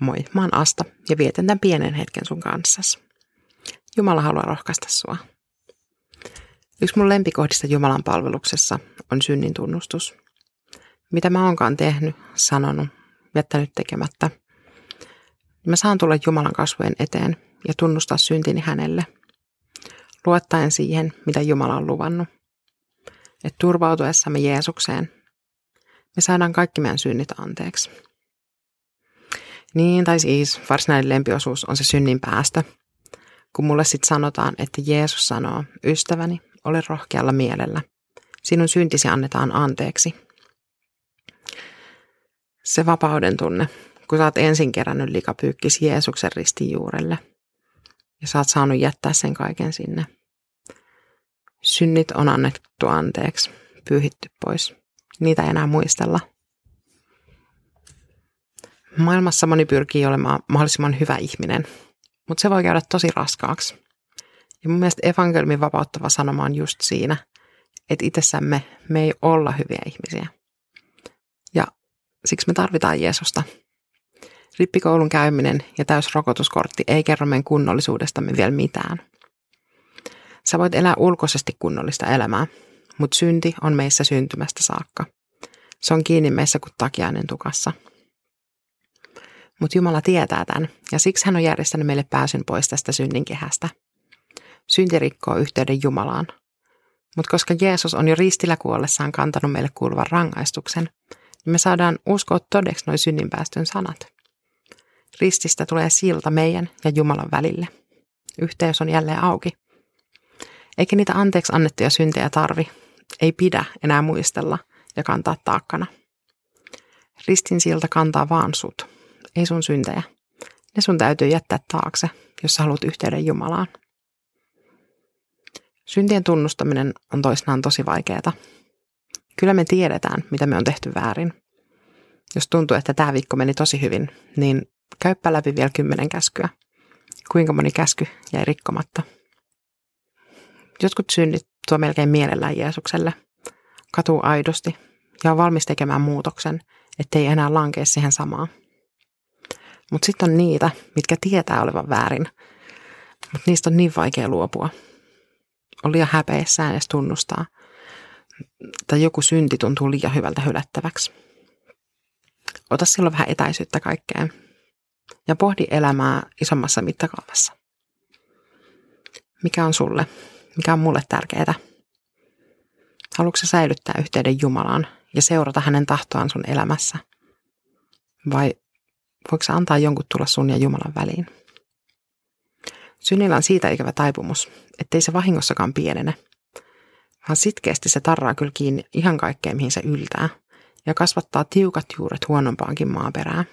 Moi, mä oon Asta ja vietän tämän pienen hetken sun kanssas. Jumala haluaa rohkaista sua. Yksi mun lempikohdista Jumalan palveluksessa on synnin tunnustus. Mitä mä oonkaan tehnyt, sanonut, jättänyt tekemättä. Mä saan tulla Jumalan kasvojen eteen ja tunnustaa syntini hänelle. Luottaen siihen, mitä Jumala on luvannut. Että turvautuessamme Jeesukseen, me saadaan kaikki meidän synnit anteeksi. Niin, tai siis varsinainen lempiosuus on se synnin päästä. Kun mulle sitten sanotaan, että Jeesus sanoo, ystäväni, ole rohkealla mielellä. Sinun syntisi annetaan anteeksi. Se vapauden tunne, kun sä oot ensin kerännyt likapyykkis Jeesuksen ristin juurelle. Ja sä oot saanut jättää sen kaiken sinne. Synnit on annettu anteeksi, pyyhitty pois. Niitä ei enää muistella. Maailmassa moni pyrkii olemaan mahdollisimman hyvä ihminen, mutta se voi käydä tosi raskaaksi. Ja mun mielestä evankeliumin vapauttava sanoma on just siinä, että itsessämme me ei olla hyviä ihmisiä. Ja siksi me tarvitaan Jeesusta. Rippikoulun käyminen ja täys rokotuskortti ei kerro meidän kunnollisuudestamme vielä mitään. Sä voit elää ulkoisesti kunnollista elämää, mutta synti on meissä syntymästä saakka. Se on kiinni meissä kuin takiainen tukassa – mutta Jumala tietää tämän ja siksi hän on järjestänyt meille pääsyn pois tästä synninkehästä. Synti rikkoo yhteyden Jumalaan. Mutta koska Jeesus on jo ristillä kuollessaan kantanut meille kuuluvan rangaistuksen, niin me saadaan uskoa todeksi noin synninpäästön sanat. Rististä tulee silta meidän ja Jumalan välille. Yhteys on jälleen auki. Eikä niitä anteeksi annettuja syntejä tarvi, ei pidä enää muistella ja kantaa taakkana. Ristin silta kantaa vaan sut ei sun syntejä. Ne sun täytyy jättää taakse, jos sä haluat yhteyden Jumalaan. Syntien tunnustaminen on toisinaan tosi vaikeaa. Kyllä me tiedetään, mitä me on tehty väärin. Jos tuntuu, että tämä viikko meni tosi hyvin, niin käyppä läpi vielä kymmenen käskyä. Kuinka moni käsky jäi rikkomatta. Jotkut synnit tuo melkein mielellään Jeesukselle. Katuu aidosti ja on valmis tekemään muutoksen, ettei enää lankea siihen samaan. Mutta sitten on niitä, mitkä tietää olevan väärin, mutta niistä on niin vaikea luopua. On liian häpeissään edes tunnustaa, tai joku synti tuntuu liian hyvältä hylättäväksi. Ota silloin vähän etäisyyttä kaikkeen ja pohdi elämää isommassa mittakaavassa. Mikä on sulle? Mikä on mulle tärkeää? Haluatko säilyttää yhteyden Jumalaan ja seurata hänen tahtoaan sun elämässä? Vai Voiko antaa jonkun tulla sun ja Jumalan väliin? Synnillä on siitä ikävä taipumus, ettei se vahingossakaan pienene, vaan sitkeästi se tarraa kyllä kiinni ihan kaikkeen, mihin se yltää, ja kasvattaa tiukat juuret huonompaankin maaperää.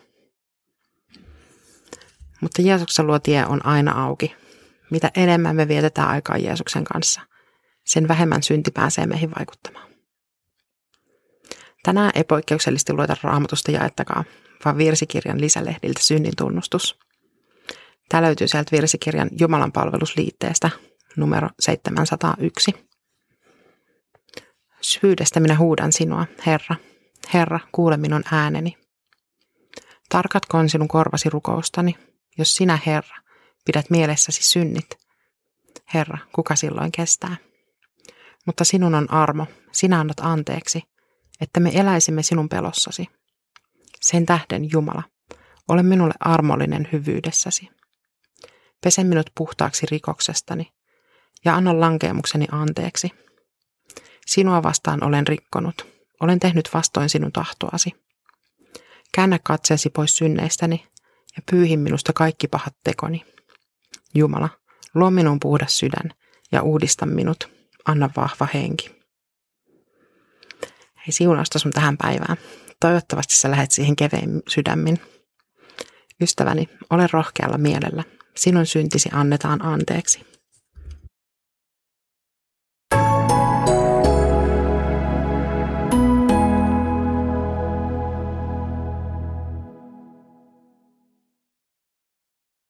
Mutta Jeesuksen luo tie on aina auki. Mitä enemmän me vietetään aikaa Jeesuksen kanssa, sen vähemmän synti pääsee meihin vaikuttamaan. Tänään ei poikkeuksellisesti lueta raamatusta jaettakaan, vaan virsikirjan lisälehdiltä synnin tunnustus. Tämä löytyy sieltä virsikirjan Jumalan palvelusliitteestä numero 701. Syvyydestä minä huudan sinua, Herra. Herra, kuule minun ääneni. Tarkatkoon sinun korvasi rukoustani, jos sinä, Herra, pidät mielessäsi synnit. Herra, kuka silloin kestää? Mutta sinun on armo, sinä annat anteeksi, että me eläisimme sinun pelossasi. Sen tähden, Jumala, ole minulle armollinen hyvyydessäsi. Pese minut puhtaaksi rikoksestani ja anna lankeemukseni anteeksi. Sinua vastaan olen rikkonut. Olen tehnyt vastoin sinun tahtoasi. Käännä katseesi pois synneistäni ja pyyhin minusta kaikki pahat tekoni. Jumala, luo minun puhdas sydän ja uudista minut. Anna vahva henki. Hei siunausta sun tähän päivään. Toivottavasti sä lähet siihen kevein sydämin. Ystäväni, ole rohkealla mielellä. Sinun syntisi annetaan anteeksi.